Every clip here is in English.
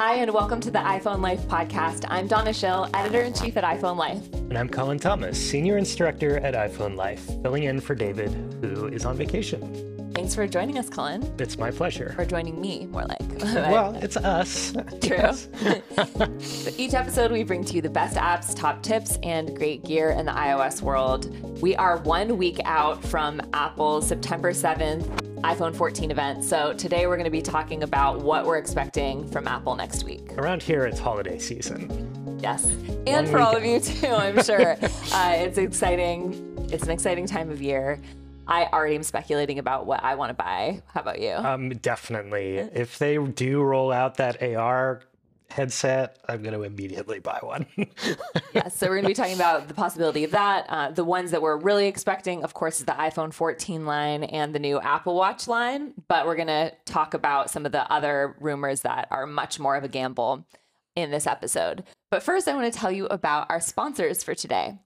Hi, and welcome to the iPhone Life podcast. I'm Donna Schill, editor in chief at iPhone Life. And I'm Cullen Thomas, senior instructor at iPhone Life, filling in for David, who is on vacation. Thanks for joining us, Cullen. It's my pleasure. Or joining me, more like. well, it's us. True. Each episode, we bring to you the best apps, top tips, and great gear in the iOS world. We are one week out from Apple's September 7th iPhone 14 event. So today we're going to be talking about what we're expecting from Apple next week. Around here, it's holiday season. Yes. And One for all of you too, I'm sure. uh, it's exciting. It's an exciting time of year. I already am speculating about what I want to buy. How about you? Um, definitely. If they do roll out that AR headset, I'm going to immediately buy one. yeah, so we're going to be talking about the possibility of that. Uh, the ones that we're really expecting, of course, is the iPhone 14 line and the new Apple Watch line. But we're going to talk about some of the other rumors that are much more of a gamble in this episode. But first, I want to tell you about our sponsors for today.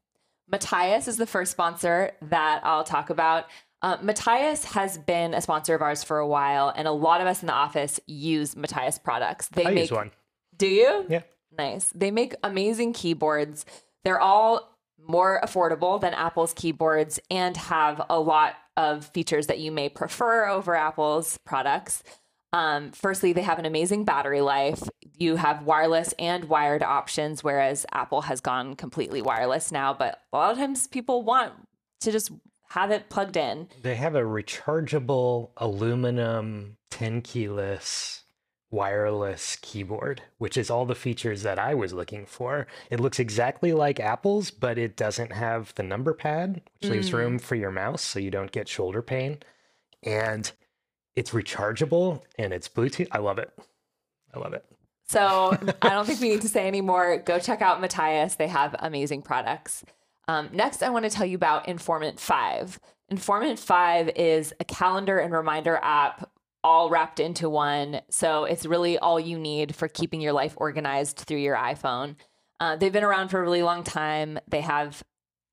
Matias is the first sponsor that I'll talk about. Uh, Matias has been a sponsor of ours for a while, and a lot of us in the office use Matias products. They I make, use one. Do you? Yeah. Nice. They make amazing keyboards. They're all more affordable than Apple's keyboards and have a lot of features that you may prefer over Apple's products. Um, firstly, they have an amazing battery life. You have wireless and wired options, whereas Apple has gone completely wireless now. But a lot of times people want to just have it plugged in. They have a rechargeable aluminum 10 keyless wireless keyboard, which is all the features that I was looking for. It looks exactly like Apple's, but it doesn't have the number pad, which mm. leaves room for your mouse so you don't get shoulder pain. And it's rechargeable and it's Bluetooth. I love it. I love it. So I don't think we need to say anymore. Go check out Matias. They have amazing products. Um, next, I want to tell you about Informant 5. Informant 5 is a calendar and reminder app all wrapped into one. So it's really all you need for keeping your life organized through your iPhone. Uh, they've been around for a really long time. They have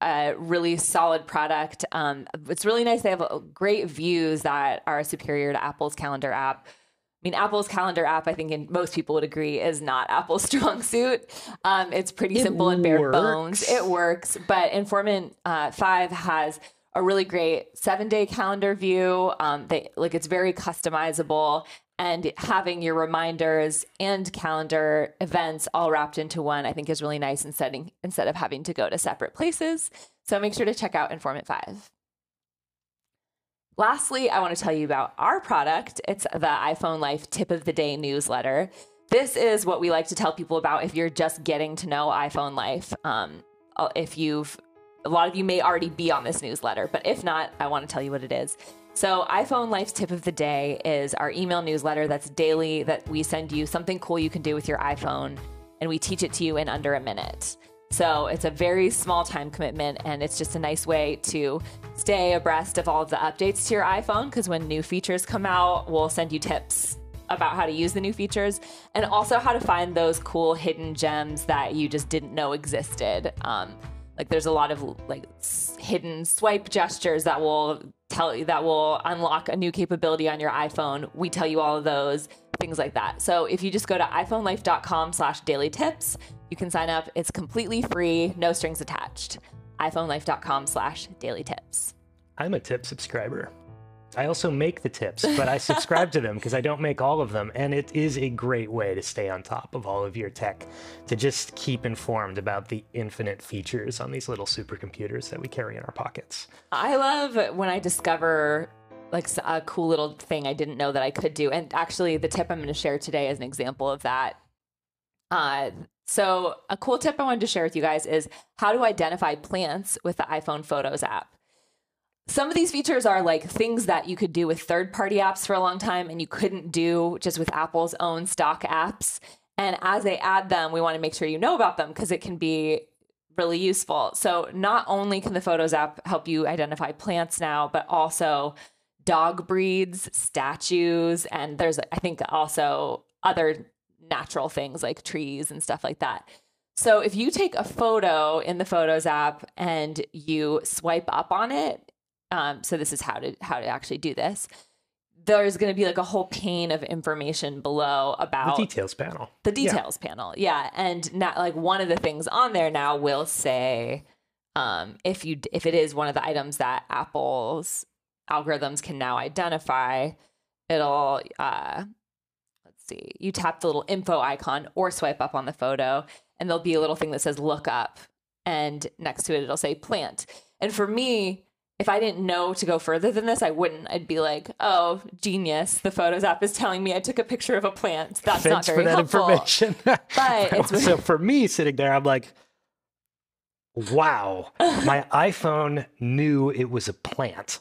a really solid product. Um, it's really nice. They have great views that are superior to Apple's calendar app. I mean, Apple's calendar app, I think most people would agree, is not Apple's strong suit. Um, it's pretty it simple and bare bones. It works. But Informant uh, 5 has a really great seven day calendar view. Um, they like it's very customizable and having your reminders and calendar events all wrapped into one, I think is really nice instead, instead of having to go to separate places. So make sure to check out Informant 5. Lastly, I want to tell you about our product. It's the iPhone Life Tip of the Day newsletter. This is what we like to tell people about if you're just getting to know iPhone Life. Um, if you've a lot of you may already be on this newsletter, but if not, I want to tell you what it is. So, iPhone Life's tip of the day is our email newsletter that's daily that we send you something cool you can do with your iPhone and we teach it to you in under a minute. So, it's a very small time commitment and it's just a nice way to stay abreast of all of the updates to your iPhone because when new features come out, we'll send you tips about how to use the new features and also how to find those cool hidden gems that you just didn't know existed. Um, like there's a lot of like hidden swipe gestures that will tell you that will unlock a new capability on your iphone. We tell you all of those things like that. So if you just go to iphonelife.com slash daily tips you can sign up. It's completely free no strings attached. iphonelife.com slash daily tips. I'm a tip subscriber I also make the tips, but I subscribe to them because I don't make all of them. And it is a great way to stay on top of all of your tech, to just keep informed about the infinite features on these little supercomputers that we carry in our pockets. I love when I discover like a cool little thing I didn't know that I could do. And actually, the tip I'm going to share today is an example of that. Uh, so, a cool tip I wanted to share with you guys is how to identify plants with the iPhone Photos app some of these features are like things that you could do with third party apps for a long time and you couldn't do just with Apple's own stock apps. And as they add them, we want to make sure you know about them because it can be really useful. So, not only can the Photos app help you identify plants now, but also dog breeds, statues, and there's, I think, also other natural things like trees and stuff like that. So, if you take a photo in the Photos app and you swipe up on it, um, so this is how to how to actually do this. there's going to be like a whole pane of information below about the details panel. the details panel. Yeah, and not like one of the things on there now will say um, if you if it is one of the items that Apple's algorithms can now identify, it'll uh, let's see, you tap the little info icon or swipe up on the photo, and there'll be a little thing that says look up, and next to it it'll say plant. And for me, if I didn't know to go further than this, I wouldn't. I'd be like, "Oh, genius! The Photos app is telling me I took a picture of a plant. That's not Thanks very for that helpful." information. But it's so for me sitting there, I'm like, wow, my iPhone knew it was a plant.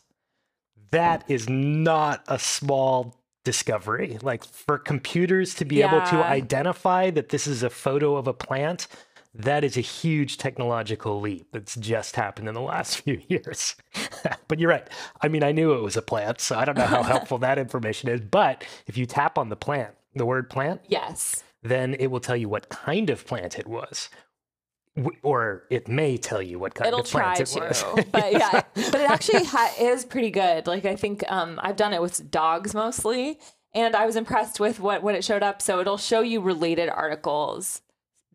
That is not a small discovery. Like for computers to be able to identify that this is a photo of a plant, that is a huge technological leap that's just happened in the last few years. but you're right. I mean, I knew it was a plant, so I don't know how helpful that information is. But if you tap on the plant, the word plant, yes, then it will tell you what kind of plant it was. Or it may tell you what kind it'll of try plant it was. to. But yeah, but it actually ha- is pretty good. Like I think um, I've done it with dogs mostly, and I was impressed with what what it showed up. So it'll show you related articles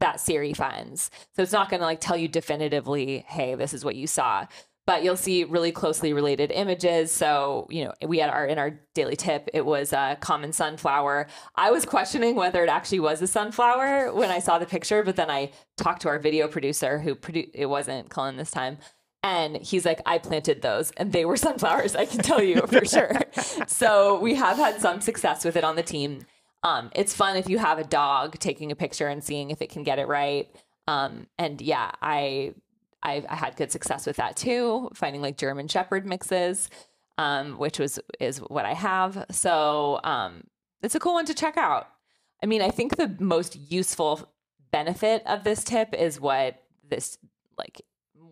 that Siri finds. So it's not going to like tell you definitively, hey, this is what you saw. But you'll see really closely related images. So, you know, we had our in our daily tip, it was a common sunflower. I was questioning whether it actually was a sunflower when I saw the picture, but then I talked to our video producer who it wasn't Cullen this time. And he's like, I planted those and they were sunflowers. I can tell you for sure. So we have had some success with it on the team. Um, it's fun if you have a dog taking a picture and seeing if it can get it right. Um, and yeah, I, I I had good success with that too, finding like German Shepherd mixes, um, which was is what I have. So um, it's a cool one to check out. I mean, I think the most useful benefit of this tip is what this like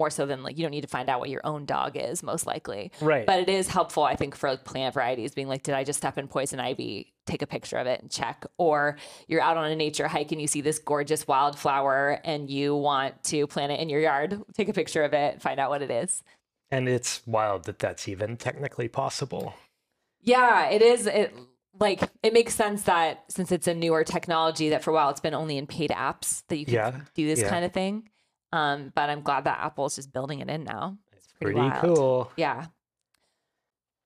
more so than like you don't need to find out what your own dog is most likely Right. but it is helpful i think for like plant varieties being like did i just step in poison ivy take a picture of it and check or you're out on a nature hike and you see this gorgeous wildflower and you want to plant it in your yard take a picture of it find out what it is and it's wild that that's even technically possible. yeah it is it like it makes sense that since it's a newer technology that for a while it's been only in paid apps that you can Yeah, do this yeah. kind of thing um but i'm glad that apple's just building it in now it's pretty, Pretty cool. Yeah.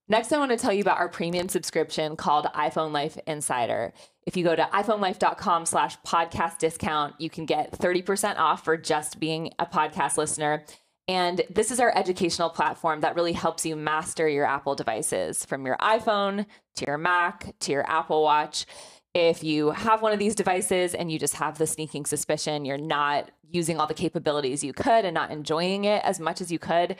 Next, I want to tell you about our premium subscription called iPhone Life Insider. If you go to iPhoneLife.com slash podcast discount, you can get 30% off for just being a podcast listener. And this is our educational platform that really helps you master your Apple devices from your iPhone to your Mac to your Apple Watch. If you have one of these devices and you just have the sneaking suspicion you're not using all the capabilities you could and not enjoying it as much as you could,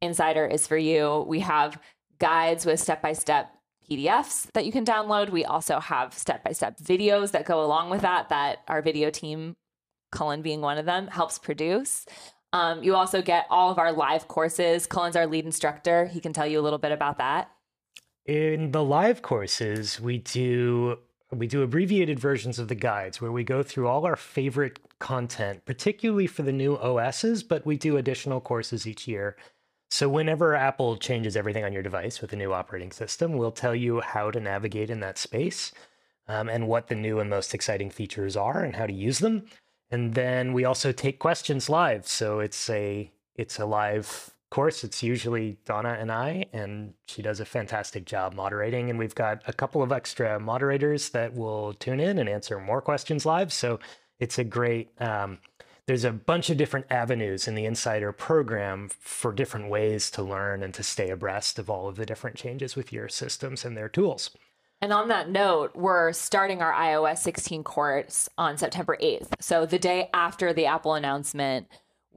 Insider is for you. We have guides with step by step PDFs that you can download. We also have step by step videos that go along with that, that our video team, Cullen being one of them, helps produce. Um, you also get all of our live courses. Cullen's our lead instructor. He can tell you a little bit about that. In the live courses, we do we do abbreviated versions of the guides where we go through all our favorite content, particularly for the new OSs, but we do additional courses each year. So whenever Apple changes everything on your device with a new operating system, we'll tell you how to navigate in that space um, and what the new and most exciting features are and how to use them. And then we also take questions live. So it's a it's a live course. It's usually Donna and I, and she does a fantastic job moderating. And we've got a couple of extra moderators that will tune in and answer more questions live. So it's a great. Um, there's a bunch of different avenues in the Insider program for different ways to learn and to stay abreast of all of the different changes with your systems and their tools. And on that note, we're starting our iOS 16 course on September 8th. So the day after the Apple announcement,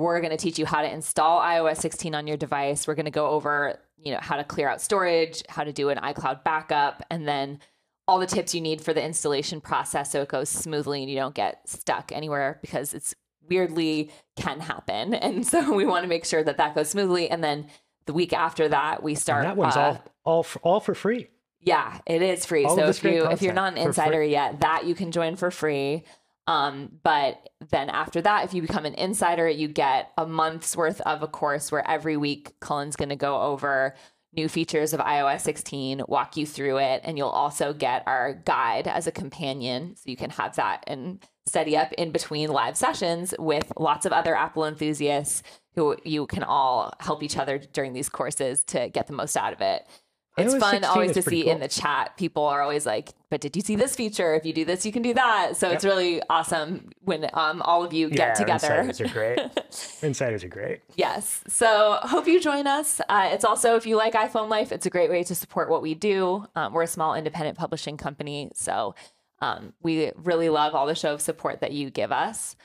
we're going to teach you how to install iOS 16 on your device. We're going to go over, you know, how to clear out storage, how to do an iCloud backup, and then all the tips you need for the installation process so it goes smoothly and you don't get stuck anywhere because it's weirdly can happen. And so we want to make sure that that goes smoothly. And then the week after that, we start. And that one's uh, all all for, all for free. yeah, it is free. All so if you if you're not an insider yet, that you can join for free. Um, but then after that, if you become an insider, you get a month's worth of a course where every week Cullen's going to go over new features of iOS 16, walk you through it, and you'll also get our guide as a companion. So you can have that and study up in between live sessions with lots of other Apple enthusiasts who you can all help each other during these courses to get the most out of it. It's fun 16 always to see in the chat. People are always like, "But did you see this feature? If you do this, you can do that." So it's really awesome when um, all of you get together. Insiders are great. insiders are great. Yes. So hope you join us. Uh, it's also, if you like iPhone Life, it's a great way to support what we do. Um, we're a small independent publishing company. So um, we really love all the show of support that you give us.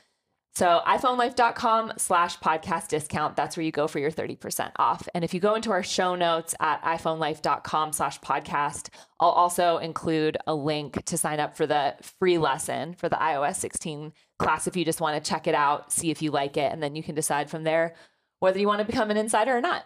So iPhoneLife.com slash podcast discount. That's where you go for your 30% off. And if you go into our show notes at iPhoneLife.com slash podcast, I'll also include a link to sign up for the free lesson for the iOS 16 class if you just want to check it out, see if you like it, and then you can decide from there whether you want to become an insider or not.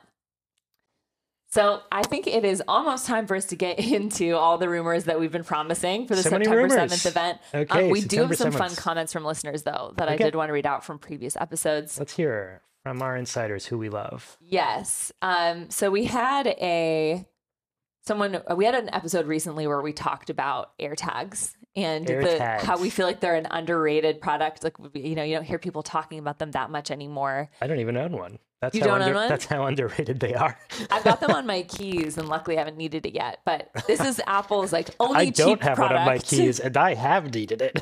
So I think it is almost time for us to get into all the rumors that we've been promising for the So September 7th event. Um, Okay, we do have September some fun comments from listeners, though, that I did want to read out from previous episodes. Let's hear from our insiders who we love. Yes. Um, so we had a someone we had an episode recently where we talked about AirTags and the, how we feel like they're an underrated product. Like you know, you don't hear people talking about them that much anymore. I don't even own one. That's You how don't own one? That's how underrated they are. I've got them on my keys, and luckily I haven't needed it yet. But this is Apple's like only I don't have product one on my keys, and I have needed it.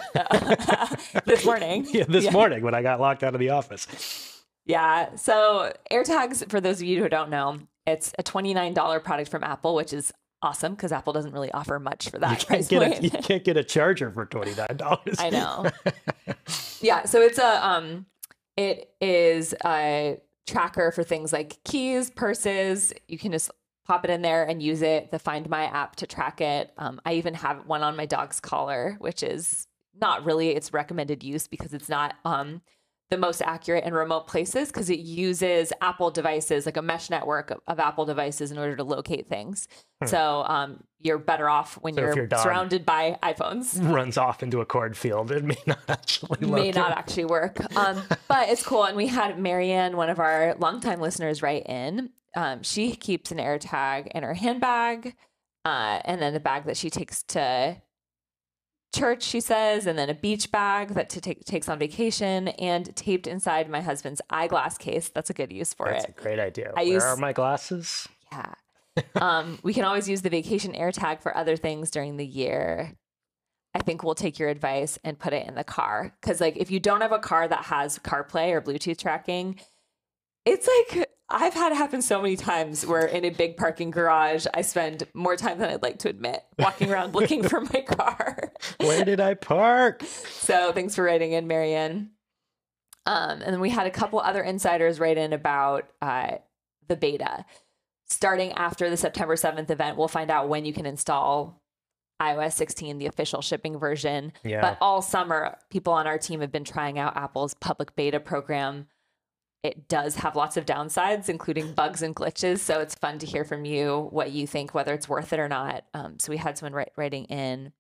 this morning. yeah, this Yeah. morning when I got locked out of the office. Yeah. So AirTags, for those of you who don't know, it's a $29 product from Apple, which is awesome because Apple doesn't really offer much for that You can't price get point. a, you can't get a charger for twenty nine dollars. I know. yeah. So it's a um, it is a tracker for things like keys, purses. You can just pop it in there and use it. The Find My app to track it. Um, I even have one on my dog's collar, which is not really its recommended use because it's not um the most accurate in remote places because it uses Apple devices, like a mesh network of, of Apple devices, in order to locate things. So um, you're better off when Hmm. So you're surrounded by iPhones Runs off into a cornfield. It may not actually may not actually work. Um, but it's cool. And we had Marianne, one of our longtime listeners, write in. Um, she keeps an AirTag in her handbag, uh, and then a bag that she takes to church, she says, and then a beach bag that to take takes on vacation, and taped inside my husband's eyeglass case. That's a good use for That's it. That's a great idea. I Where use- are my glasses? Yeah. um, we can always use the vacation air tag for other things during the year. I think we'll take your advice and put it in the car. Cause like if you don't have a car that has CarPlay or Bluetooth tracking, it's like I've had it happen so many times where in a big parking garage, I spend more time than I'd like to admit walking around looking for my car. Where did I park? So thanks for writing in, Marianne. Um, and then we had a couple other insiders write in about uh, the beta. Starting after the September 7th event, we'll find out when you can install iOS 16, the official shipping version. Yeah. But all summer, people on our team have been trying out Apple's public beta program. It does have lots of downsides, including bugs and glitches. So it's fun to hear from you what you think, whether it's worth it or not. Um, so we had someone writing in.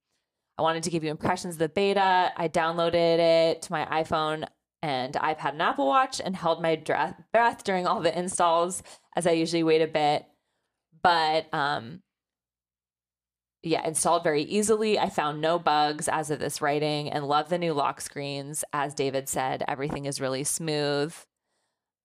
I wanted to give you impressions of the beta. I downloaded it to my iPhone and iPad and Apple Watch and held my breath during all the installs as I usually wait a bit. But um, yeah, installed very easily. I found no bugs as of this writing and love the new lock screens. As David said, everything is really smooth.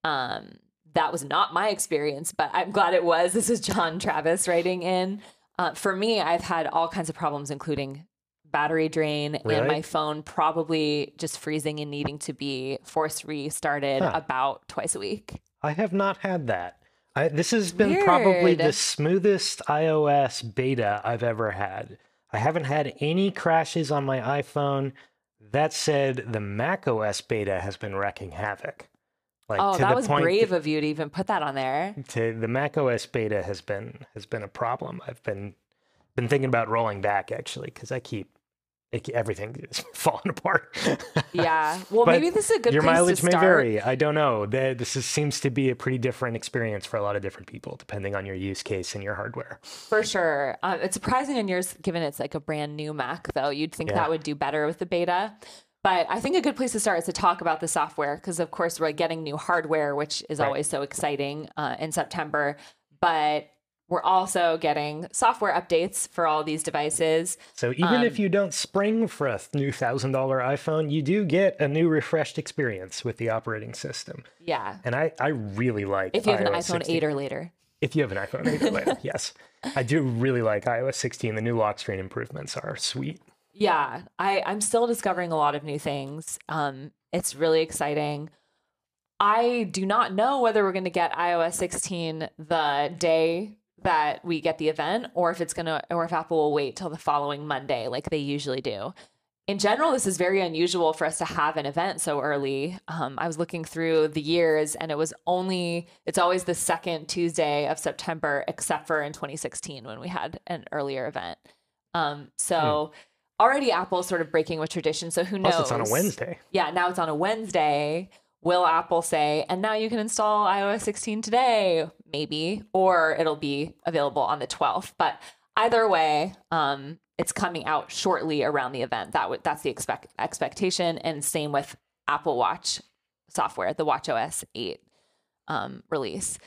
Um, that was not my experience, but I'm glad it was. This is John Travis writing in. Uh, for me, I've had all kinds of problems, including battery drain Really? and my phone probably just freezing and needing to be force restarted Huh. about twice a week. I have not had that. I, this has been probably the smoothest iOS beta I've ever had. I haven't had any crashes on my iPhone. That said, the macOS beta has been wrecking havoc. Like oh, to that the was brave that- of you to even put that on there. to the macOS beta has been has been a problem. I've been been thinking about rolling back actually because I keep it, everything is falling apart. Yeah. Well, maybe this is a good Your mileage may vary. I don't know. The- This is, seems to be a pretty different experience for a lot of different people, depending on your use case and your hardware. For sure. Uh, it's surprising on yours, given it's like a brand new Mac, though. You'd think Yeah. that would do better with the beta. But I think a good place to start is to talk about the software because, of course, we're getting new hardware, which is Right. always so exciting uh, in September. But we're also getting software updates for all these devices. So even Um, if you don't spring for a new thousand dollar iPhone, you do get a new refreshed experience with the operating system. Yeah. And I, I really like If you have an iPhone 16. 8 or later. If you have an iPhone 8 or later, yes. I do really like iOS 16. The new lock screen improvements are sweet. Yeah, I, I'm still discovering a lot of new things. Um, it's really exciting. I do not know whether we're going to get iOS 16 the day that we get the event, or if it's going to, or if Apple will wait till the following Monday, like they usually do. In general, this is very unusual for us to have an event so early. Um, I was looking through the years, and it was only, it's always the second Tuesday of September, except for in 2016 when we had an earlier event. Um, so already Apple's sort of breaking with tradition. So who knows? Plus, it's on a Wednesday. Yeah, now it's on a Wednesday. Will Apple say, and now you can install iOS 16 today? Maybe, or it'll be available on the 12th. But either way, um, it's coming out shortly around the event. That would that's the expect expectation, and same with Apple Watch software, the WatchOS 8 um, release.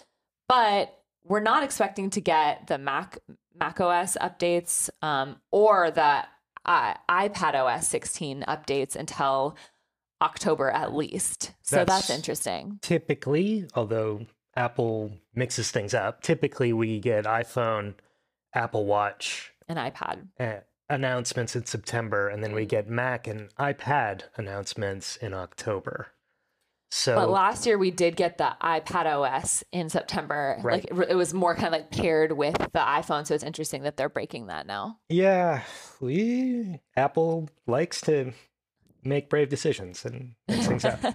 But we're not expecting to get the Mac Mac OS updates um, or the uh, iPad OS 16 updates until October at least. So that's, That's- interesting. Typically, although Apple mixes things up, typically we get iPhone, Apple Watch and iPad. uh, announcements in September, and then we get Mac and iPad announcements in October. So But last year we did get the iPad OS in September. Right. Like it, it was more kind of like paired with the iPhone. So it's interesting that they're breaking that now. yeah, we Apple likes to make brave decisions and mix things up.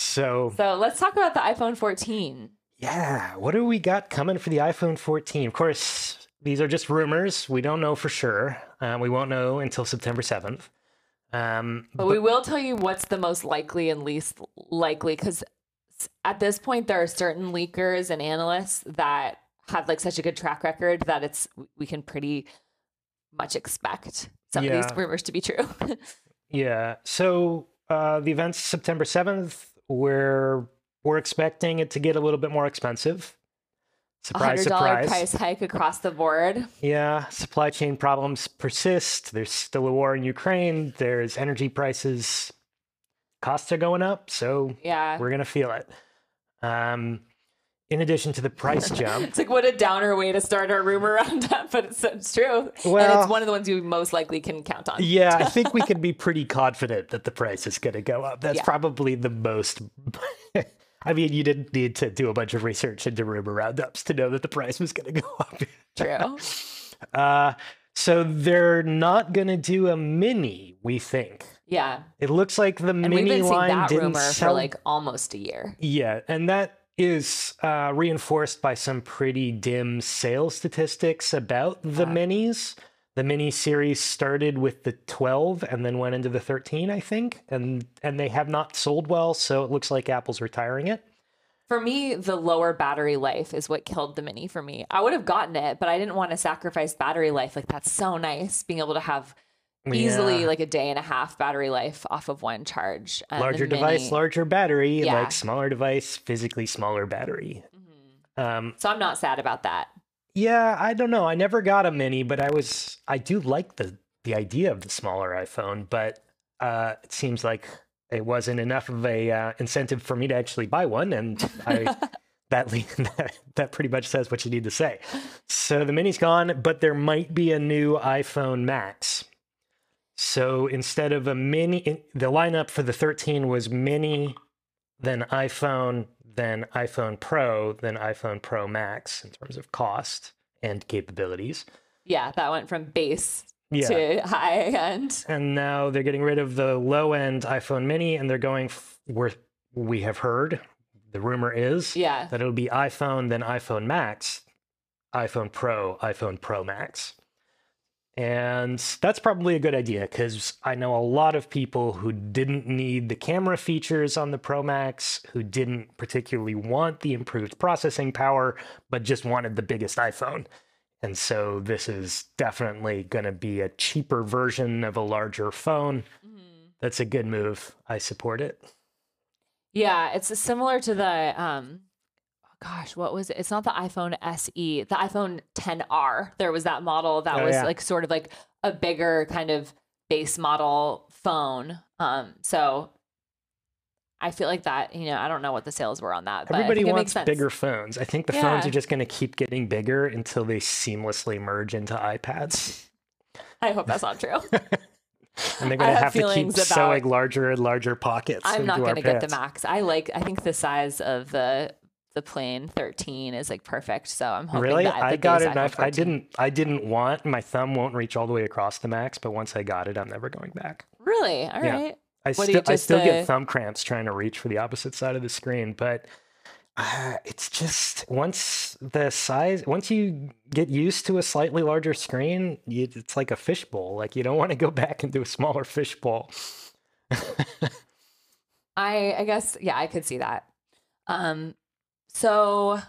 So So let's talk about the iPhone 14. yeah, what do we got coming for the iPhone 14? Of course, these are just rumors. We don't know for sure. Uh, we won't know until September 7th. Um, But we will tell you what's the most likely and least likely because at this point there are certain leakers and analysts that have like such a good track record that it's we can pretty much expect some of these rumors to be true. Yeah. So uh, the event's September 7th. We're we're expecting it to get a little bit more expensive. Surprise, hundred dollar surprise. price hike across the board. Yeah, supply chain problems persist. There's still a war in Ukraine. There's energy prices. Costs are going up, so Yeah. we're gonna feel it. Um, in addition to the price jump, It's like what a downer way to start our rumor roundup, but it's, it's true. and it's one of the ones you most likely can count on. yeah, I think we can be pretty confident that the price is going to go up. That's Yeah. probably the most. I mean, you didn't need to do a bunch of research into rumor roundups to know that the price was going to go up. True. Uh, so they're not going to do a mini, we think. Yeah. It looks like the And mini been line that didn't rumor sell for like almost a year. Yeah, and that is uh, reinforced by some pretty dim sales statistics about the Yeah. minis. The mini series started with the 12 and then went into the 13, I think, and and they have not sold well, so it looks like Apple's retiring it. For me, the lower battery life is what killed the mini for me. I would have gotten it, but I didn't want to sacrifice battery life. Like that's so nice being able to have easily Yeah. like a day and a half battery life off of one charge. The larger device, Mini- larger battery, Yeah. like smaller device, physically smaller battery. Mhm. Um, So I'm not sad about that. Yeah, I don't know. I never got a mini, but I was I do like the the idea of the smaller iPhone, but uh it seems like it wasn't enough of a uh, incentive for me to actually buy one and I that, le- that that pretty much says what you need to say. So the mini's gone, but there might be a new iPhone Max. So instead of a mini in- the lineup for the 13 was mini then iPhone, then iPhone Pro, then iPhone Pro Max in terms of cost and capabilities. Yeah, that went from base Yeah. to high end. And now they're getting rid of the low end iPhone mini and they're going f- where we have heard the rumor is Yeah. that it'll be iPhone, then iPhone Max, iPhone Pro, iPhone Pro Max. And that's probably a good idea because I know a lot of people who didn't need the camera features on the Pro Max, who didn't particularly want the improved processing power, but just wanted the biggest iPhone. And so this is definitely going to be a cheaper version of a larger phone. That's a good move. I support it. Yeah, it's similar to the um gosh, what was it? It's not the iPhone SE, the iPhone 10R. There was that model that Oh, was yeah. like sort of like a bigger kind of base model phone. Um, so I feel like that, you know, I don't know what the sales were on that, Everybody I think it makes wants bigger phones. I think the phones are just going to keep getting bigger until they seamlessly merge into iPads. I hope that's not true. And they're going to have have to keep about- sewing larger and larger pockets. I'm not going to get the max. I like, I think the size of the the plain 13 is like perfect. So I'm hoping Really? that I got it. I, I didn't. I didn't want my thumb won't reach all the way across the max, but once I got it, I'm never going back. Really? All Yeah. right. I still, I still uh, get thumb cramps trying to reach for the opposite side of the screen, but uh, it's just once the size, once you get used to a slightly larger screen, you, it's like a fishbowl. Like you don't want to go back into a smaller fishbowl. I I guess yeah, I could see that. Um so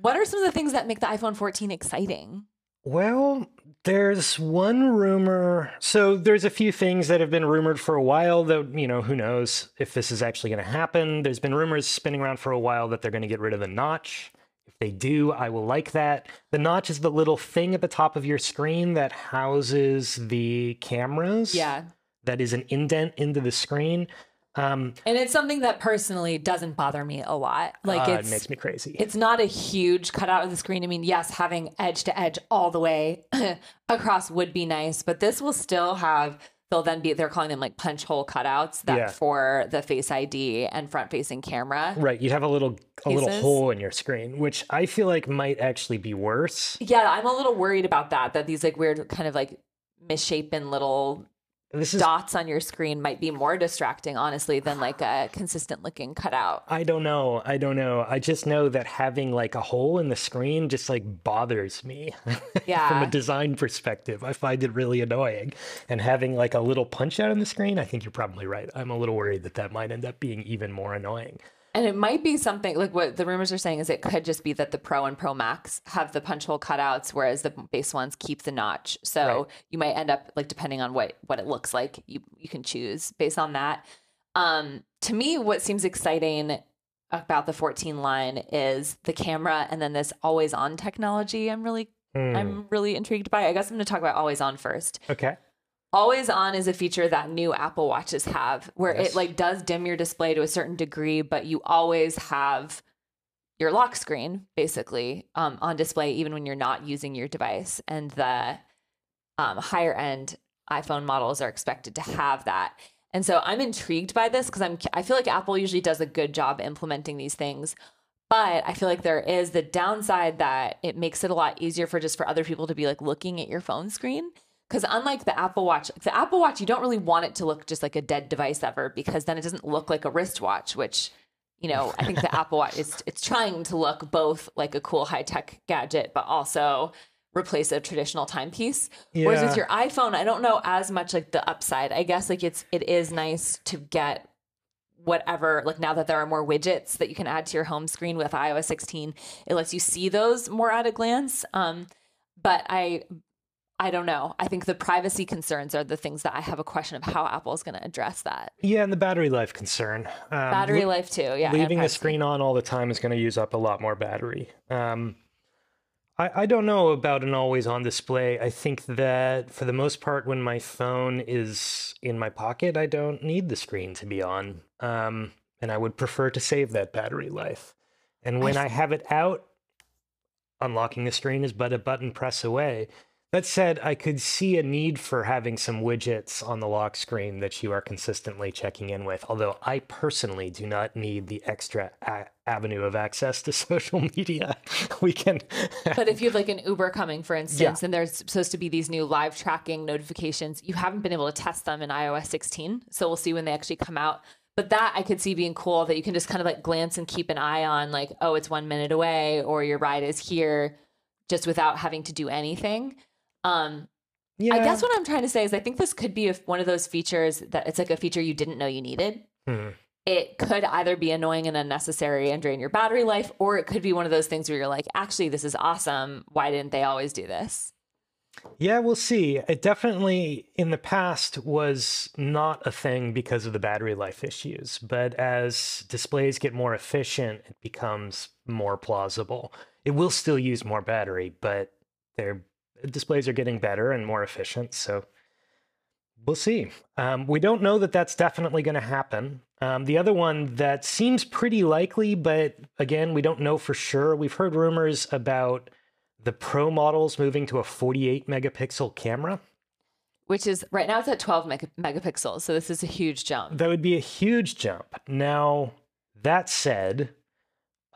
what are some of the things that make the iPhone 14 exciting? Well, there's one rumor. So there's a few things that have been rumored for a while, though, you know, who knows if this is actually going to happen. There's been rumors spinning around for a while that they're going to get rid of the notch. If they do, I will like that. The notch is the little thing at the top of your screen that houses the cameras. Yeah. That is an indent into the screen. Um, And it's something that personally doesn't bother me a lot. Like uh, it's it makes me crazy. it's not a huge cutout of the screen. I mean, yes, having edge to edge all the way across would be nice, but this will still have they'll then be they're calling them like punch hole cutouts that Yeah. for the face ID and front facing camera. Right, you'd have a little a little hole in your screen, which I feel like might actually be worse. Yeah, I'm a little worried about that. That these like weird kind of like misshapen little This is dots on your screen might be more distracting, honestly, than like a consistent looking cutout. I don't know. I don't know. I just know that having like a hole in the screen just like bothers me Yeah. from a design perspective. I find it really annoying. And having like a little punch out on the screen, I think you're probably right. I'm a little worried that that might end up being even more annoying. And it might be something like what the rumors are saying is it could just be that the Pro and Pro Max have the punch hole cutouts, whereas the base ones keep the notch. So Right. you might end up like depending on what what it looks like, you you can choose based on that. Um, to me, what seems exciting about the 14 line is the camera and then this always on technology. I'm really Hmm. I'm really intrigued by. I guess I'm going to talk about always on first. Okay. Always on is a feature that new Apple Watches have where Yes. it like does dim your display to a certain degree, but you always have your lock screen basically um, on display even when you're not using your device. And the um, higher end iPhone models are expected to have that. And so I'm intrigued by this because I'm I feel like Apple usually does a good job implementing these things. But I feel like there is the downside that it makes it a lot easier for just for other people to be like looking at your phone screen. Because unlike the Apple Watch, the Apple Watch, you don't really want it to look just like a dead device ever, because then it doesn't look like a wristwatch, which, you know, I think the Apple Watch is it's trying to look both like a cool high tech gadget, but also replace a traditional timepiece. Whereas with your iPhone, I don't know as much like the upside. I guess like it's it is nice to get whatever like now that there are more widgets that you can add to your home screen with iOS 16 it lets you see those more at a glance um but i i don't know i think the privacy concerns are the things that i have a question of how apple is going to address that Yeah, and the battery life concern. Um, battery le- life too yeah leaving the screen on all the time is going to use up a lot more battery. Um, I, I don't know about an always on display. I think that for the most part, when my phone is in my pocket, I don't need the screen to be on. Um, and I would prefer to save that battery life. And when I have it out, unlocking the screen is but a button press away. That said, I could see a need for having some widgets on the lock screen that you are consistently checking in with, although I personally do not need the extra a- avenue of access to social media. we can. but if you have like an Uber coming, for instance, and there's supposed to be these new live tracking notifications, you haven't been able to test them in iOS 16. So we'll see when they actually come out. But that I could see being cool that you can just kind of like glance and keep an eye on, like, oh, it's one minute away or your ride is here just without having to do anything. Um, yeah. I guess what I'm trying to say is I think this could be a, one of those features that it's like a feature you didn't know you needed. Hmm. It could either be annoying and unnecessary and drain your battery life, or it could be one of those things where you're like, actually, this is awesome. Why didn't they always do this? Yeah, we'll see. It definitely in the past was not a thing because of the battery life issues, but as displays get more efficient, it becomes more plausible. It will still use more battery, but their displays are getting better and more efficient, so we'll see. Um, we don't know that that's definitely going to happen. Um, the other one that seems pretty likely, but again, we don't know for sure. We've heard rumors about the Pro models moving to a 48 megapixel camera. Which is right now it's at 12 meg- megapixels. So this is a huge jump. That would be a huge jump. Now, that said,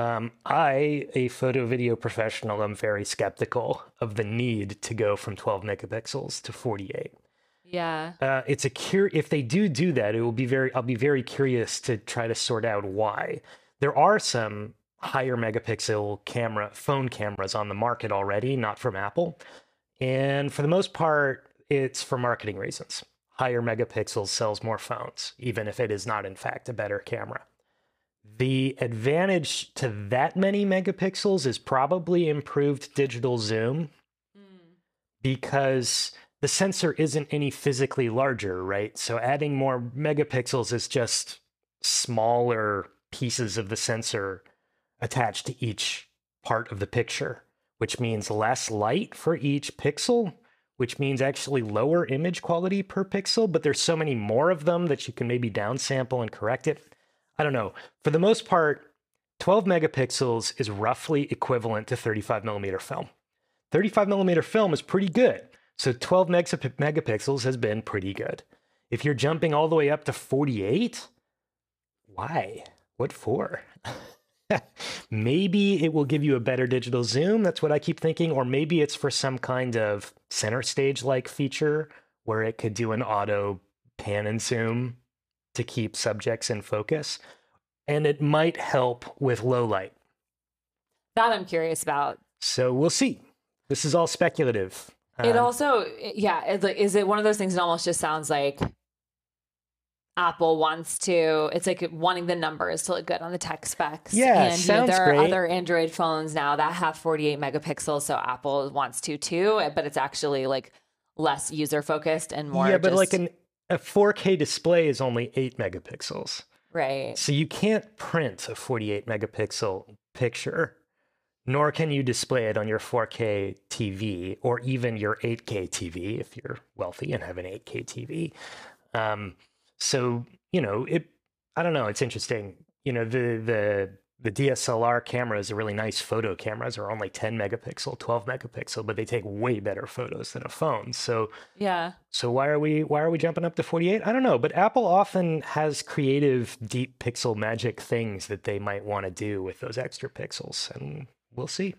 um, I, a photo video professional, am very skeptical of the need to go from 12 megapixels to 48. Yeah. Uh, it's a cur- If they do do that, it will be very. I'll be very curious to try to sort out why. There are some higher megapixel camera phone cameras on the market already, not from Apple, and for the most part, it's for marketing reasons. Higher megapixels sells more phones, even if it is not in fact a better camera. The advantage to that many megapixels is probably improved digital zoom hmm. because the sensor isn't any physically larger, right? So adding more megapixels is just smaller pieces of the sensor attached to each part of the picture, which means less light for each pixel, which means actually lower image quality per pixel, but there's so many more of them that you can maybe downsample and correct it. I don't know. For the most part, 12 megapixels is roughly equivalent to 35 millimeter film. 35 millimeter film is pretty good. So 12 megapixels has been pretty good. If you're jumping all the way up to 48, why? What for? maybe it will give you a better digital zoom. That's what I keep thinking. Or maybe it's for some kind of center stage like feature where it could do an auto pan and zoom to keep subjects in focus. And it might help with low light. That I'm curious about. So we'll see. This is all speculative. It Um, also, yeah, it's like, is it one of those things that almost just sounds like Apple wants to, it's like wanting the numbers to look good on the tech specs. Yeah, and you know, sounds there are great. other Android phones now that have 48 megapixels, so Apple wants to too, but it's actually like less user focused and more. yeah, but like an, a 4K display is only 8 megapixels. right. So you can't print a 48 megapixel picture, nor can you display it on your 4K TV or even your 8K TV if you're wealthy and have an 8K TV. Um, so you know, it. I don't know. It's interesting. You know, the the the DSLR cameras are really nice photo cameras are only 10 megapixel, 12 megapixel, but they take way better photos than a phone. So Yeah. so why are we why are we jumping up to 48? I don't know, but Apple often has creative deep pixel magic things that they might want to do with those extra pixels and we'll see.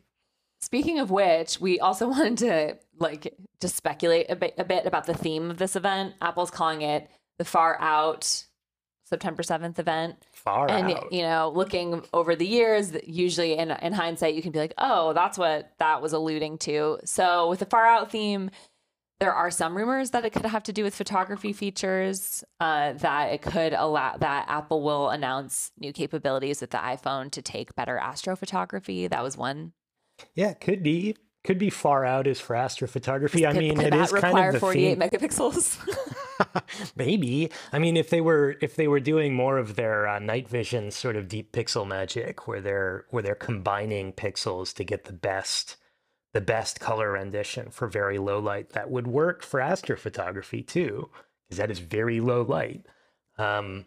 Speaking of which, we also wanted to like just speculate a bit, a bit about the theme of this event. Apple's calling it the Far Out September 7th event. Far and out. you know, looking over the years, usually in in hindsight, you can be like, "Oh, that's what that was alluding to." So, with the Far Out theme, there are some rumors that it could have to do with photography features. Uh, that it could allow that Apple will announce new capabilities with the iPhone to take better astrophotography. That was one Yeah, could be. Could be far out is for astrophotography. I mean, it is kind of the 48 theme. megapixels. Maybe. I mean, if they were if they were doing more of their uh, night vision sort of deep pixel magic, where they're where they're combining pixels to get the best the best color rendition for very low light, that would work for astrophotography too, because that is very low light. Um,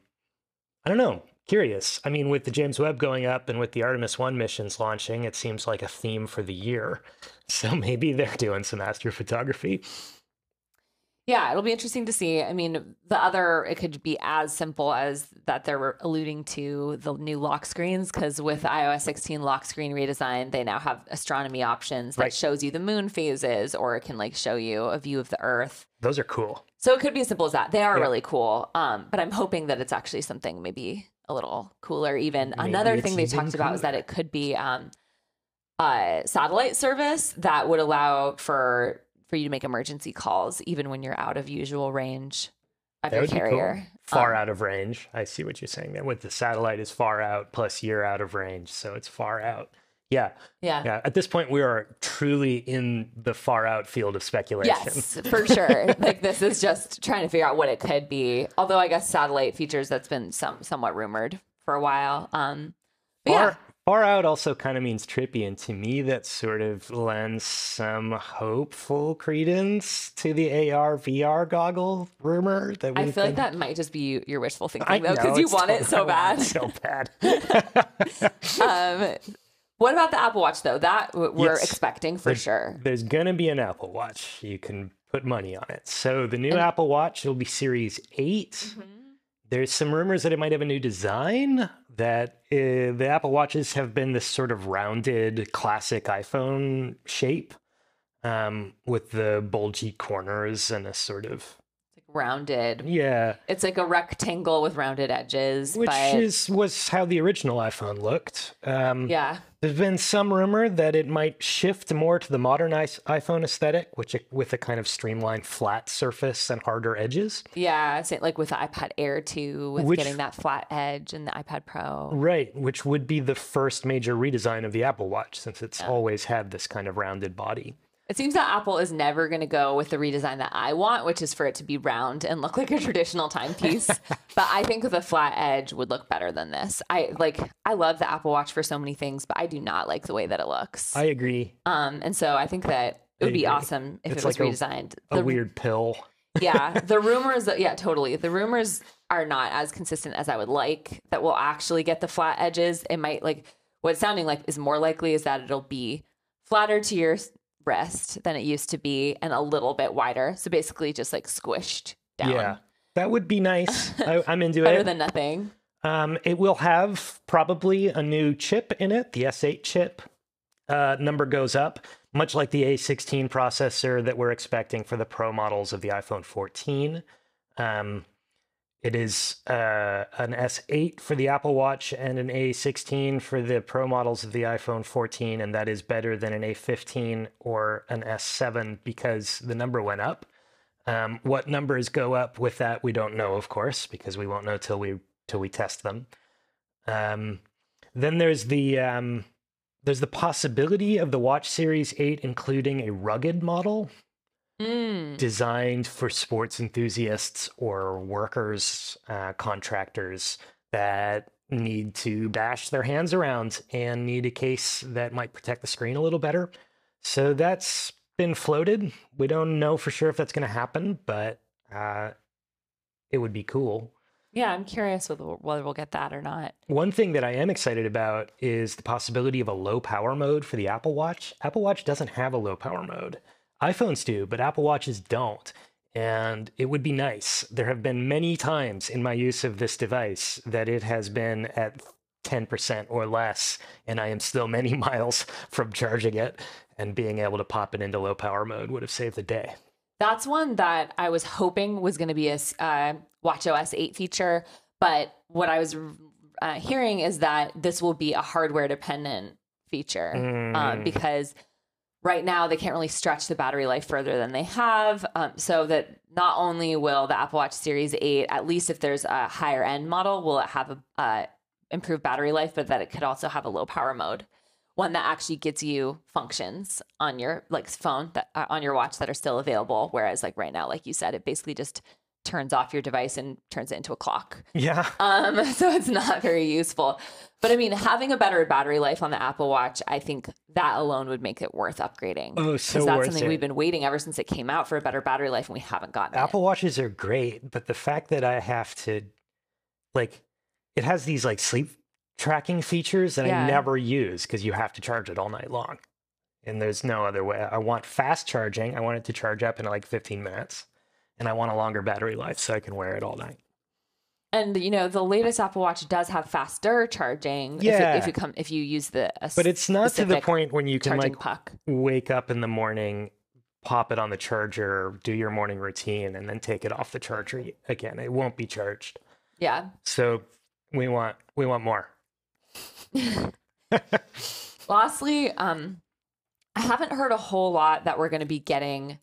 I don't know. Curious. I mean, with the James Webb going up and with the Artemis One missions launching, it seems like a theme for the year. So maybe they're doing some astrophotography. yeah, it'll be interesting to see. I mean, the other, it could be as simple as that they're alluding to the new lock screens because with iOS 16 lock screen redesign, they now have astronomy options that Right. shows you the moon phases or it can like show you a view of the Earth. Those are cool. So it could be as simple as that. They are Yeah. really cool. Um, but I'm hoping that it's actually something maybe a little cooler. Even Maybe another thing they talked about is that it could be um, a satellite service that would allow for for you to make emergency calls even when you're out of usual range of That your be cool. carrier. Far Um, out of range. I see what you're saying there. With the satellite is far out plus you're out of range, so it's far out. Yeah. Yeah. Yeah. At this point, we are truly in the far out field of speculation. Yes, for sure. like this is just trying to figure out what it could be. Although I guess satellite features that's been some somewhat rumored for a while. Um, but yeah, Far, far out also kind of means trippy, and to me, that sort of lends some hopeful credence to the AR VR goggle rumor that we I feel like that might just be your wishful thinking I though, because you want it so bad. so bad. um, what about the Apple Watch though? That we're Yes. expecting for sure. There's gonna be an Apple Watch. You can put money on it. So the new Apple Watch will be Series 8 Mm-hmm. There's some rumors that it might have a new design. That uh, the Apple Watches have been this sort of rounded, classic iPhone shape, um, with the bulgy corners and a sort of Rounded. yeah, It's like a rectangle with rounded edges. which but is was how the original iPhone looked. Um, yeah. There's been some rumor that it might shift more to the modern iPhone aesthetic, which with a kind of streamlined flat surface and harder edges. Yeah. Same, like with the iPad Air 2, with Which- getting that flat edge and the iPad Pro. Right, which would be the first major redesign of the Apple Watch since it's always had this kind of rounded body. It seems that Apple is never going to go with the redesign that I want, which is for it to be round and look like a traditional timepiece. but I think the flat edge would look better than this. I like I love the Apple Watch for so many things, but I do not like the way that it looks. I agree. um, and so I think that it would be awesome if It's it was like a- redesigned. A The- weird pill. yeah, the rumors that yeah, totally. The rumors are not as consistent as I would like that we'll actually get the flat edges. It might like what it's sounding like is more likely is that it'll be flatter to your wrist than it used to be and a little bit wider. So basically just like squished down. Yeah, that would be nice. I, I'm into Better it. Better than nothing. Um, it will have probably a new chip in it, the S8 chip. Uh, number goes up, much like the A16 processor that we're expecting for the Pro models of the iPhone 14. Um, it is uh, an S8 for the Apple Watch and an A16 for the Pro models of the iPhone 14, and that is better than an A15 or an S7 because the number went up. Um, what numbers go up with that, we don't know, of course, because we won't know till we till we test them. Um, then there's the um, there's the possibility of the Watch Series 8 including a rugged model Mm. designed for sports enthusiasts or workers, uh, contractors that need to bash their hands around and need a case that might protect the screen a little better. So that's been floated. We don't know for sure if that's going to happen, but uh, it would be cool. Yeah, I'm curious whether, whether we'll get that or not. One thing that I am excited about is the possibility of a low power mode for the Apple Watch. Apple Watch doesn't have a low power mode. iPhones do, but Apple Watches don't. And it would be nice. There have been many times in my use of this device that it has been at 10% or less, and I am still many miles from charging it. And being able to pop it into low power mode would have saved the day. That's one that I was hoping was going to be a uh, WatchOS 8 feature, but what I was uh, hearing is that this will be a hardware dependent feature um, Mm. because right now they can't really stretch the battery life further than they have. Um, so that not only will the Apple Watch Series 8, at least if there's a higher end model, will it have a uh, improved battery life, but that it could also have a low power mode. One that actually gets you functions on your like phone that uh, on your watch that are still available. Whereas like right now, like you said, it basically just turns off your device and turns it into a clock. Yeah. Um, so it's not very useful. But I mean, having a better battery life on the Apple Watch, I think that alone would make it worth upgrading. Oh, so Because that's worth something it. we've been waiting ever since it came out for a better battery life, and we haven't gotten Apple Watches are great, but the fact that I have to, like, it has these like sleep tracking features that Yeah. I never use because you have to charge it all night long. And there's no other way. I want fast charging. I want it to charge up in like 15 minutes. And I want a longer battery life so I can wear it all night. And you know, the latest Apple Watch does have faster charging. If, Yeah. it, if you come, if you use the But it's not to the point when you can like puck. wake up in the morning, pop it on the charger, do your morning routine, and then take it off the charger again. It won't be charged. Yeah. So we want we want more. Lastly, um, I haven't heard a whole lot that we're going to be getting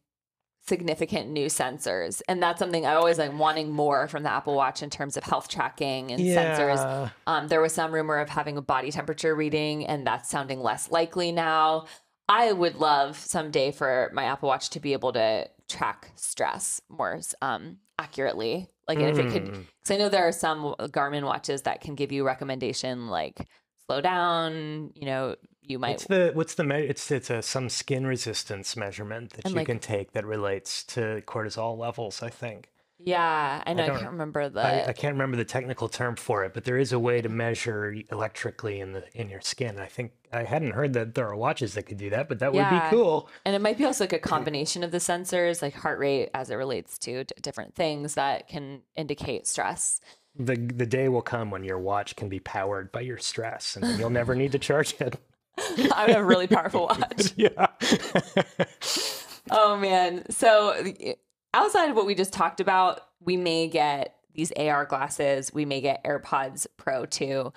significant new sensors. And that's something I always like wanting more from the Apple Watch in terms of health tracking and sensors. Um, there was some rumor of having a body temperature reading, and that's sounding less likely now. I would love someday for my Apple Watch to be able to track stress more um, accurately. Like, and if it could, Mm. because I know there are some Garmin watches that can give you recommendation like slow down. You know, you might It's the what's the me- it's it's a some skin resistance measurement that And, you like- can take that relates to cortisol levels. I think Yeah, I know. I, don't- can't remember the. I, I can't remember the technical term for it, but there is a way to measure electrically in the in your skin. I think I hadn't heard that there are watches that could do that, but that would be cool. and it might be also like a combination of the sensors, like heart rate as it relates to different things that can indicate stress. The the day will come when your watch can be powered by your stress, and you'll never need to charge it. I would have a really powerful watch. yeah. Oh man. So outside of what we just talked about, we may get these AR glasses, we may get AirPods Pro 2.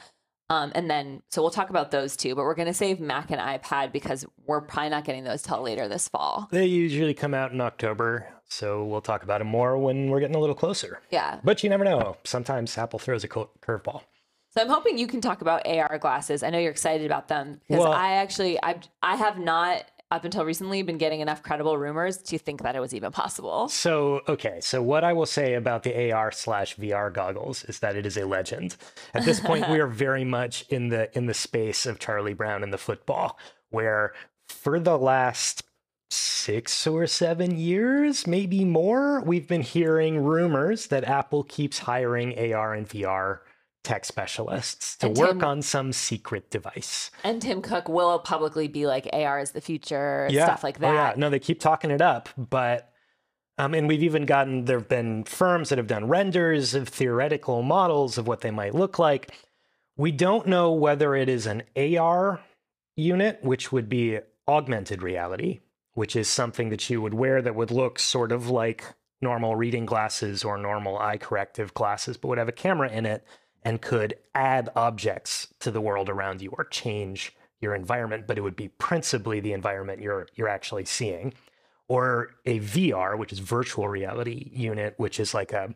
Um, and then so we'll talk about those two, but we're gonna save Mac and iPad because we're probably not getting those till later this fall. they usually come out in October, so we'll talk about them more when we're getting a little closer. Yeah. But you never know. Sometimes Apple throws a curveball. So I'm hoping you can talk about AR glasses. I know you're excited about them because Well- I actually I I have not up until recently been getting enough credible rumors to think that it was even possible. So, okay. So, what I will say about the AR slash VR goggles is that it is a legend. At this point, we are very much in the in the space of Charlie Brown and the football, where for the last six or seven years, maybe more, we've been hearing rumors that Apple keeps hiring AR and VR tech specialists to And work Tim- on some secret device. And Tim Cook will publicly be like AR is the future, stuff like Oh, yeah. that. No, they keep talking it up, but um, and we've even gotten there have been firms that have done renders of theoretical models of what they might look like. We don't know whether it is an AR unit, which would be augmented reality, which is something that you would wear that would look sort of like normal reading glasses or normal eye corrective glasses, but would have a camera in it and could add objects to the world around you or change your environment, but it would be principally the environment you're you're actually seeing. Or a VR, which is virtual reality unit, which is like a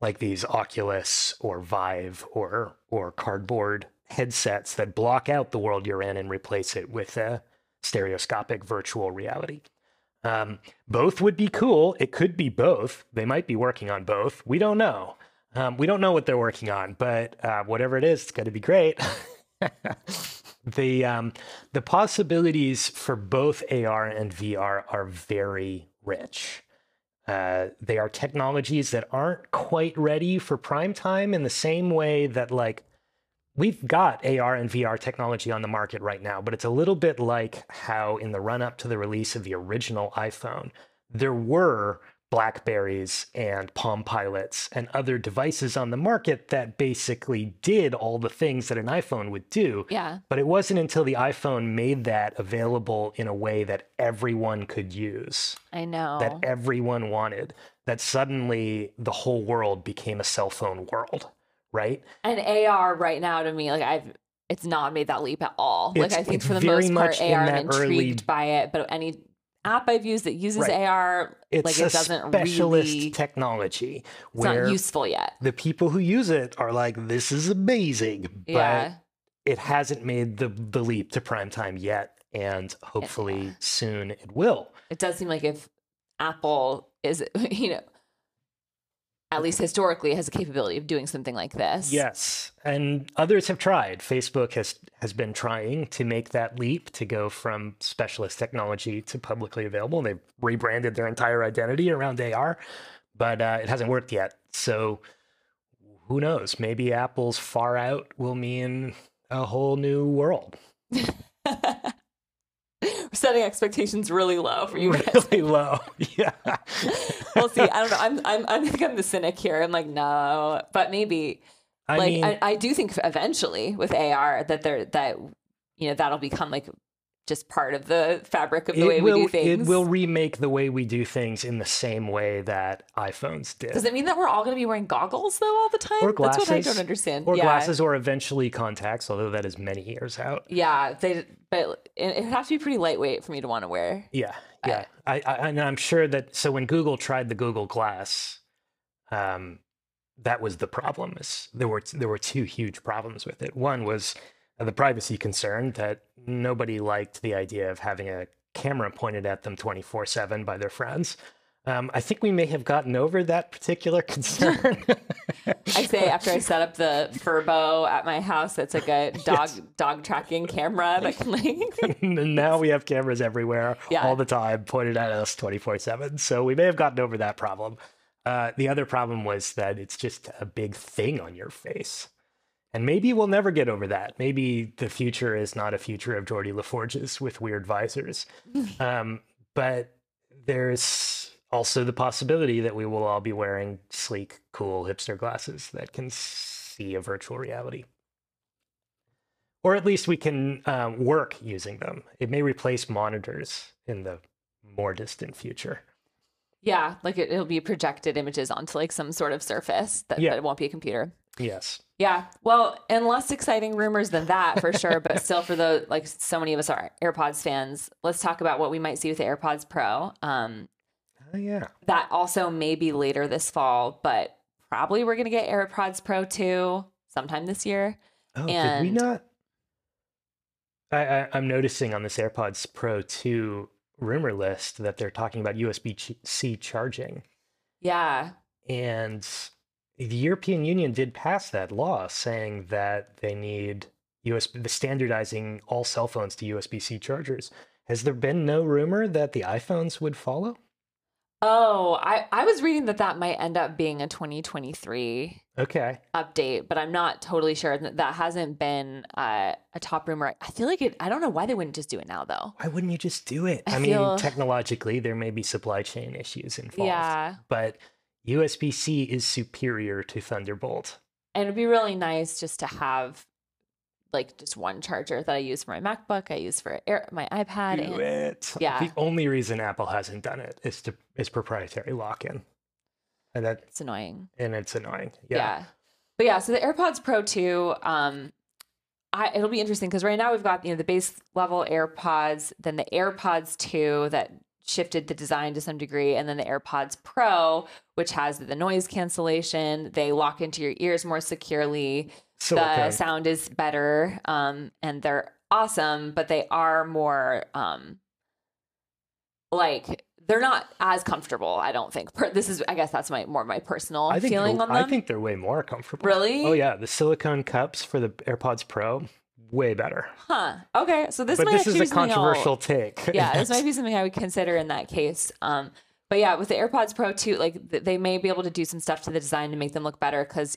like these Oculus or Vive or or cardboard headsets that block out the world you're in and replace it with a stereoscopic virtual reality. Um, both would be cool. It could be both. They might be working on both. We don't know. Um, we don't know what they're working on, but uh, whatever it is, it's going to be great. the um, the possibilities for both AR and VR are very rich. Uh, they are technologies that aren't quite ready for prime time in the same way that like we've got AR and VR technology on the market right now, but it's a little bit like how in the run up to the release of the original iPhone, there were Blackberries and Palm Pilots and other devices on the market that basically did all the things that an iPhone would do. Yeah. But it wasn't until the iPhone made that available in a way that everyone could use, I know. that everyone wanted, that suddenly the whole world became a cell phone world, right? and AR right now to me, like I've it's not made that leap at all. like I think for the most part, AR I'm intrigued early- by it, but any app I've used that uses Right. AR, It's like it doesn't really specialist really technology it's not useful yet. the people who use it are like, this is amazing, but Yeah. it hasn't made the, the leap to prime time yet. And hopefully soon it will. It does seem like if Apple is, you know, at least historically has a capability of doing something like this. Yes, and others have tried. Facebook has has been trying to make that leap to go from specialist technology to publicly available. And they've rebranded their entire identity around AR, but uh, it hasn't worked yet. So who knows? Maybe Apple's far out will mean a whole new world. Setting expectations really low for you guys. Really low. Yeah. we'll see. I don't know. I'm, I'm, I think I'm the cynic here. I'm like, no, but maybe. I like, mean, I, I do think eventually with AR that there that you know that'll become like just part of the fabric of the it way will, we do things. It will remake the way we do things in the same way that iPhones did. Does it mean that we're all going to be wearing goggles though all the time? Or That's what I don't understand. or yeah. glasses, or eventually contacts, although that is many years out. Yeah, they but it, would have to be pretty lightweight for me to want to wear. Yeah, yeah. I, I, and I'm sure that. So when Google tried the Google Glass, um, that was the problem. Is there were there were two huge problems with it. One was uh, the privacy concern that nobody liked the idea of having a camera pointed at them 24 seven by their friends. Um, I think we may have gotten over that particular concern. I say after I set up the Furbo at my house, it's like a dog Yes. dog tracking camera that can like now we have cameras everywhere Yeah. all the time pointed at us 24 7 so we may have gotten over that problem uh, the other problem was that it's just a big thing on your face and maybe we'll never get over that maybe the future is not a future of Geordi La Forge's with weird visors um, but there's also the possibility that we will all be wearing sleek cool hipster glasses that can see a virtual reality or at least we can um, work using them. It may replace monitors in the more distant future. yeah, like it, it'll be projected images onto like some sort of surface that, Yeah. that it won't be a computer. Yes. Yeah, well, and less exciting rumors than that for sure, but still for the like so many of us are AirPods fans. Let's talk about what we might see with the AirPods Pro. Um, Oh yeah. that also may be later this fall, but probably we're gonna get AirPods Pro 2 sometime this year. Oh, did we not? I, I, I'm noticing on this AirPods Pro 2 rumor list that they're talking about USB C charging. Yeah. And the European Union did pass that law saying that they need USB, the standardizing all cell phones to USB C chargers. Has there been no rumor that the iPhones would follow? Oh, I, I was reading that that might end up being a 2023 Okay. update, but I'm not totally sure. That that hasn't been uh, a top rumor. I feel like it. I don't know why they wouldn't just do it now, though. Why wouldn't you just do it? I I, feel- mean, technologically, there may be supply chain issues involved. Yeah, But USB C is superior to Thunderbolt. and it'd be really nice just to have like just one charger that I use for my MacBook. I use for Air, my iPad. Do and, it. yeah. The only reason Apple hasn't done it is to is proprietary lock in. And that It's annoying. and it's annoying. Yeah. Yeah. But yeah, so the AirPods Pro 2, um, I, it'll be interesting because right now we've got you know the base level AirPods, then the AirPods 2 that shifted the design to some degree, and then the AirPods Pro, which has the noise cancellation. They lock into your ears more securely. The Silicone. sound is better, um, and they're awesome, but they are more um, like they're not as comfortable. I don't think. This is, I guess, that's my more my personal feeling on them. I think they're way more comfortable. Really? Oh yeah, the silicone cups for the AirPods Pro, way better. Huh. Okay. So this but might this actually is be a something controversial take. yeah, this might be something I would consider in that case. Um, but yeah, with the AirPods Pro 2, like th- they may be able to do some stuff to the design to make them look better because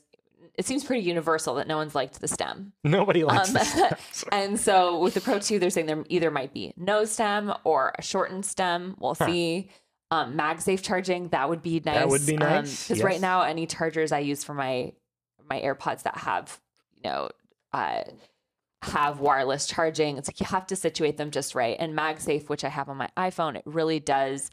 it seems pretty universal that no one's liked the stem. Nobody likes Um, this. And so with the Pro 2, they're saying there either might be no stem or a shortened stem. We'll see. Um, MagSafe charging, that would be nice. That would be nice, Because right yes. now, any chargers I use for my my AirPods that have, you know, uh, have wireless charging, it's like you have to situate them just right. And MagSafe, which I have on my iPhone, it really does.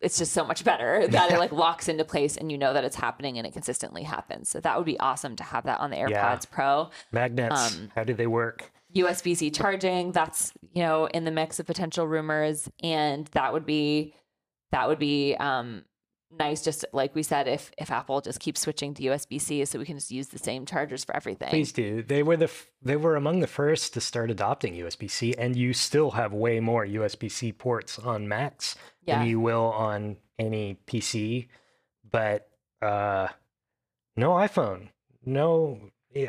It's just so much better that it like locks into place and you know that it's happening and it consistently happens. So that would be awesome to have that on the AirPods Yeah. Pro. Magnets, um, how do they work? USB C charging. That's you know in the mix of potential rumors, and that would be that would be um, nice. Just like we said, if if Apple just keeps switching to USB C, so we can just use the same chargers for everything. Please do. They were the f- they were among the first to start adopting USB C, and you still have way more USB C ports on Macs Yeah. than you will on any PC. But uh, no iPhone. No,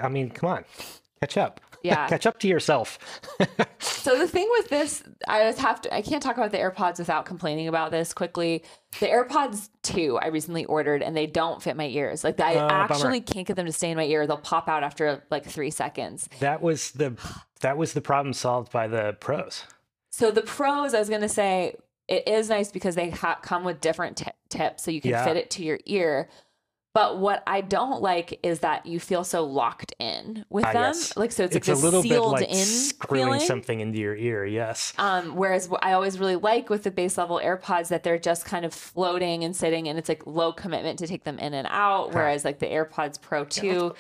I mean, come on, catch up. Yeah. catch up to yourself. So the thing with this, I just have to. I can't talk about the AirPods without complaining about this quickly. The AirPods 2 I recently ordered, and they don't fit my ears. Like I Oh, bummer. actually can't get them to stay in my ear. They'll pop out after like three seconds. that was the that was the problem solved by the pros. So the pros, I was gonna say, it is nice because they ha- come with different t- tips, so you can Yeah. fit it to your ear. But what I don't like is that you feel so locked in with Ah, them. yes. Like so it's, It's like a little bit like in screwing feeling. something into your ear. Yes. Um, whereas what I always really like with the base level AirPods that they're just kind of floating and sitting, and it's like low commitment to take them in and out. Whereas like the AirPods Pro 2,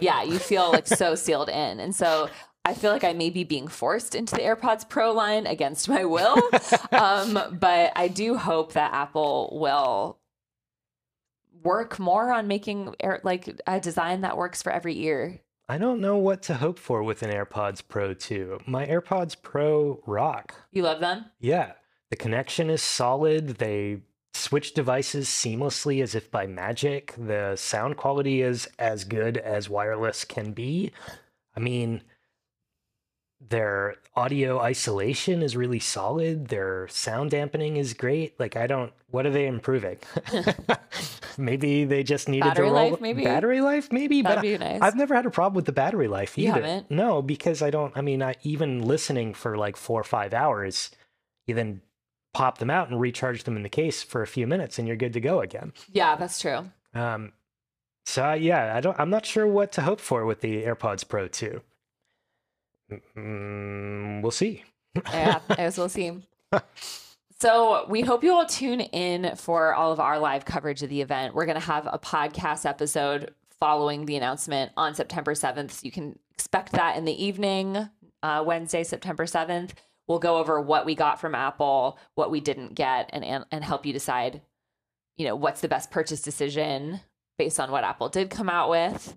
yeah, you feel like so sealed in. And so I feel like I may be being forced into the AirPods Pro line against my will. um, but I do hope that Apple will work more on making air, like a design that works for every ear. I don't know what to hope for with an AirPods Pro 2. My AirPods Pro rock. You love them? Yeah, the connection is solid. They switch devices seamlessly as if by magic. The sound quality is as good as wireless can be. I mean, their audio isolation is really solid. Their sound dampening is great. Like, I don't, what are they improving? maybe they just needed Battery to roll life, maybe? battery life, maybe. That'd but be nice. I've never had a problem with the battery life You either. haven't? No, because I don't. I mean, I, even listening for like four or five hours, you then pop them out and recharge them in the case for a few minutes, and you're good to go again. Yeah, that's true. Um, so yeah, I don't. I'm not sure what to hope for with the AirPods Pro 2. Mm, we'll see. yeah, as we'll see. So we hope you all tune in for all of our live coverage of the event. We're going to have a podcast episode following the announcement on September 7th. So you can expect that in the evening, uh, Wednesday, September 7th. We'll go over what we got from Apple, what we didn't get, and, and, and help you decide, you know, what's the best purchase decision based on what Apple did come out with.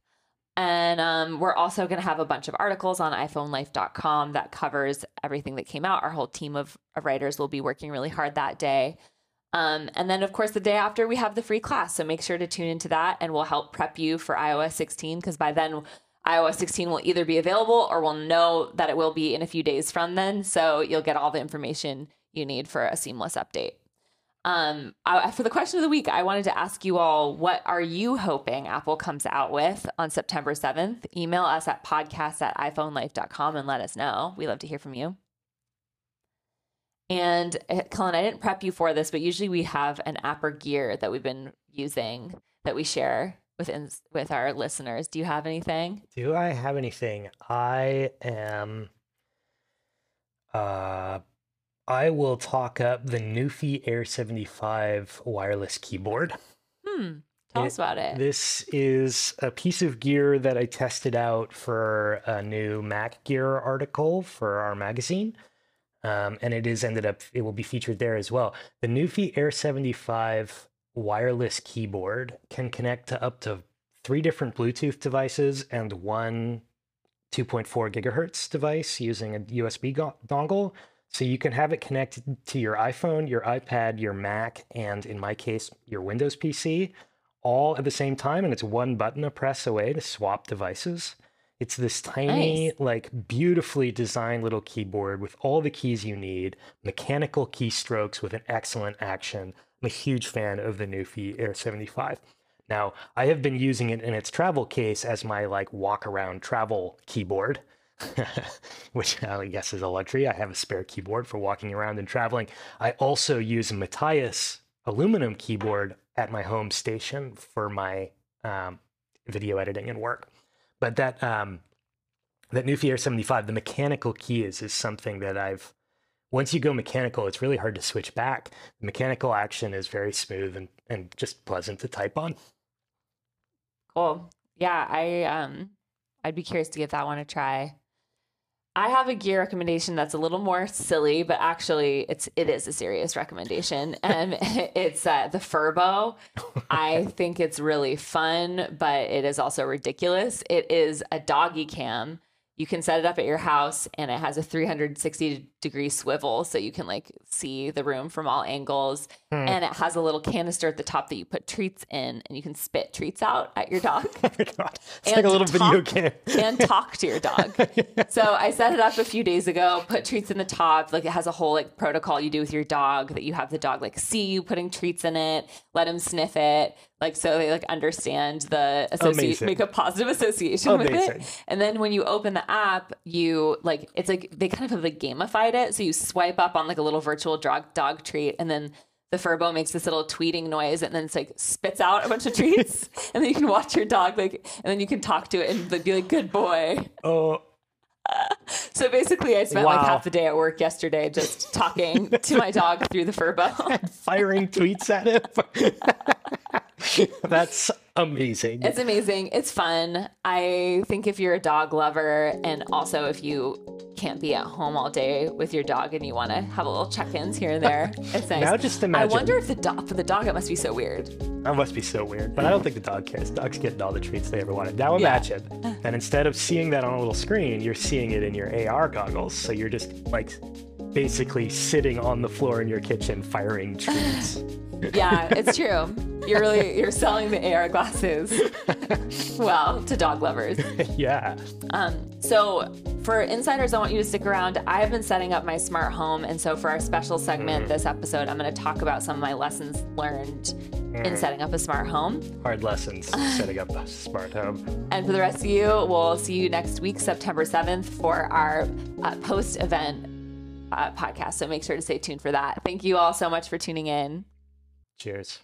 And um, we're also going to have a bunch of articles on iPhoneLife.com that covers everything that came out. Our whole team of, of writers will be working really hard that day. Um, and then, of course, the day after, we have the free class. So make sure to tune into that and we'll help prep you for iOS 16 because by then, iOS 16 will either be available or we'll know that it will be in a few days from then. So you'll get all the information you need for a seamless update. Um, I, for the question of the week, I wanted to ask you all, what are you hoping Apple comes out with on September 7th? Email us at podcast at iPhoneLife.com and let us know. We love to hear from you. And uh, Cullen, I didn't prep you for this, but usually we have an app or gear that we've been using that we share with with our listeners. Do you have anything? Do I have anything? I am. Uh, I will talk up the NuPhy Air 75 wireless keyboard. Hmm. Tell It- us about it. This is a piece of gear that I tested out for a new Mac Gear article for our magazine. Um, and it is ended up, it will be featured there as well. The NuPhy Air 75 wireless keyboard can connect to up to three different Bluetooth devices and one 2.4 gigahertz device using a USB go- dongle. So you can have it connected to your iPhone, your iPad, your Mac, and in my case, your Windows PC, all at the same time. And it's one button a press away to swap devices. It's this tiny, Nice. like beautifully designed little keyboard with all the keys you need, mechanical keystrokes with an excellent action. I'm a huge fan of the NuPhy Air 75. Now, I have been using it in its travel case as my like walk around travel keyboard, which I guess is a luxury. I have a spare keyboard for walking around and traveling. I also use a Matias aluminum keyboard at my home station for my um, video editing and work. But that um, that NuPhy Air 75, the mechanical keys is something that I've once you go mechanical, it's really hard to switch back. The mechanical action is very smooth and, and just pleasant to type on. Cool. Yeah, I um I'd be curious to give that one a try. I have a gear recommendation that's a little more silly, but actually it's it is a serious recommendation. And it's uh, the Furbo. I think it's really fun, but it is also ridiculous. It is a doggy cam. You can set it up at your house and it has a 360 degree swivel so you can like see the room from all angles. Hmm. And it has a little canister at the top that you put treats in and you can spit treats out at your dog Oh my god. It's And like a little video game. and talk to your dog. So I set it up a few days ago, put treats in the top. Like it has a whole like protocol you do with your dog that you have the dog like see you putting treats in it, let him sniff it, like so they like understand the associate Amazing. make a positive association with it. And then when you open the app, you like it's like they kind of have like gamified it. So you swipe up on like a little virtual dog dog treat and then the Furbo makes this little tweeting noise and then it's like spits out a bunch of treats. and then you can watch your dog like, and then you can talk to it and be like, good boy. Oh, So basically, I spent like half the day at work yesterday just talking to my dog through the Furbo. firing tweets at him. That's amazing. It's amazing. It's fun. I think if you're a dog lover and also if you can't be at home all day with your dog and you want to have a little check-ins here and there, it's nice. Now just imagine. I wonder if the dog for the dog it must be so weird. That must be so weird, but I don't think the dog cares. Dogs getting all the treats they ever wanted. Now Yeah. imagine that instead of seeing that on a little screen, you're seeing it in your AR goggles. So you're just like basically sitting on the floor in your kitchen firing treats. Yeah, it's true. You're really you're selling the AR glasses. well, to dog lovers. yeah. Um, so for insiders, I want you to stick around. I have been setting up my smart home, and so for our special segment this episode, I'm going to talk about some of my lessons learned in setting up a smart home. Hard lessons setting up a smart home. And for the rest of you, we'll see you next week, September 7th, for our uh, post event uh, podcast. So make sure to stay tuned for that. Thank you all so much for tuning in. Cheers.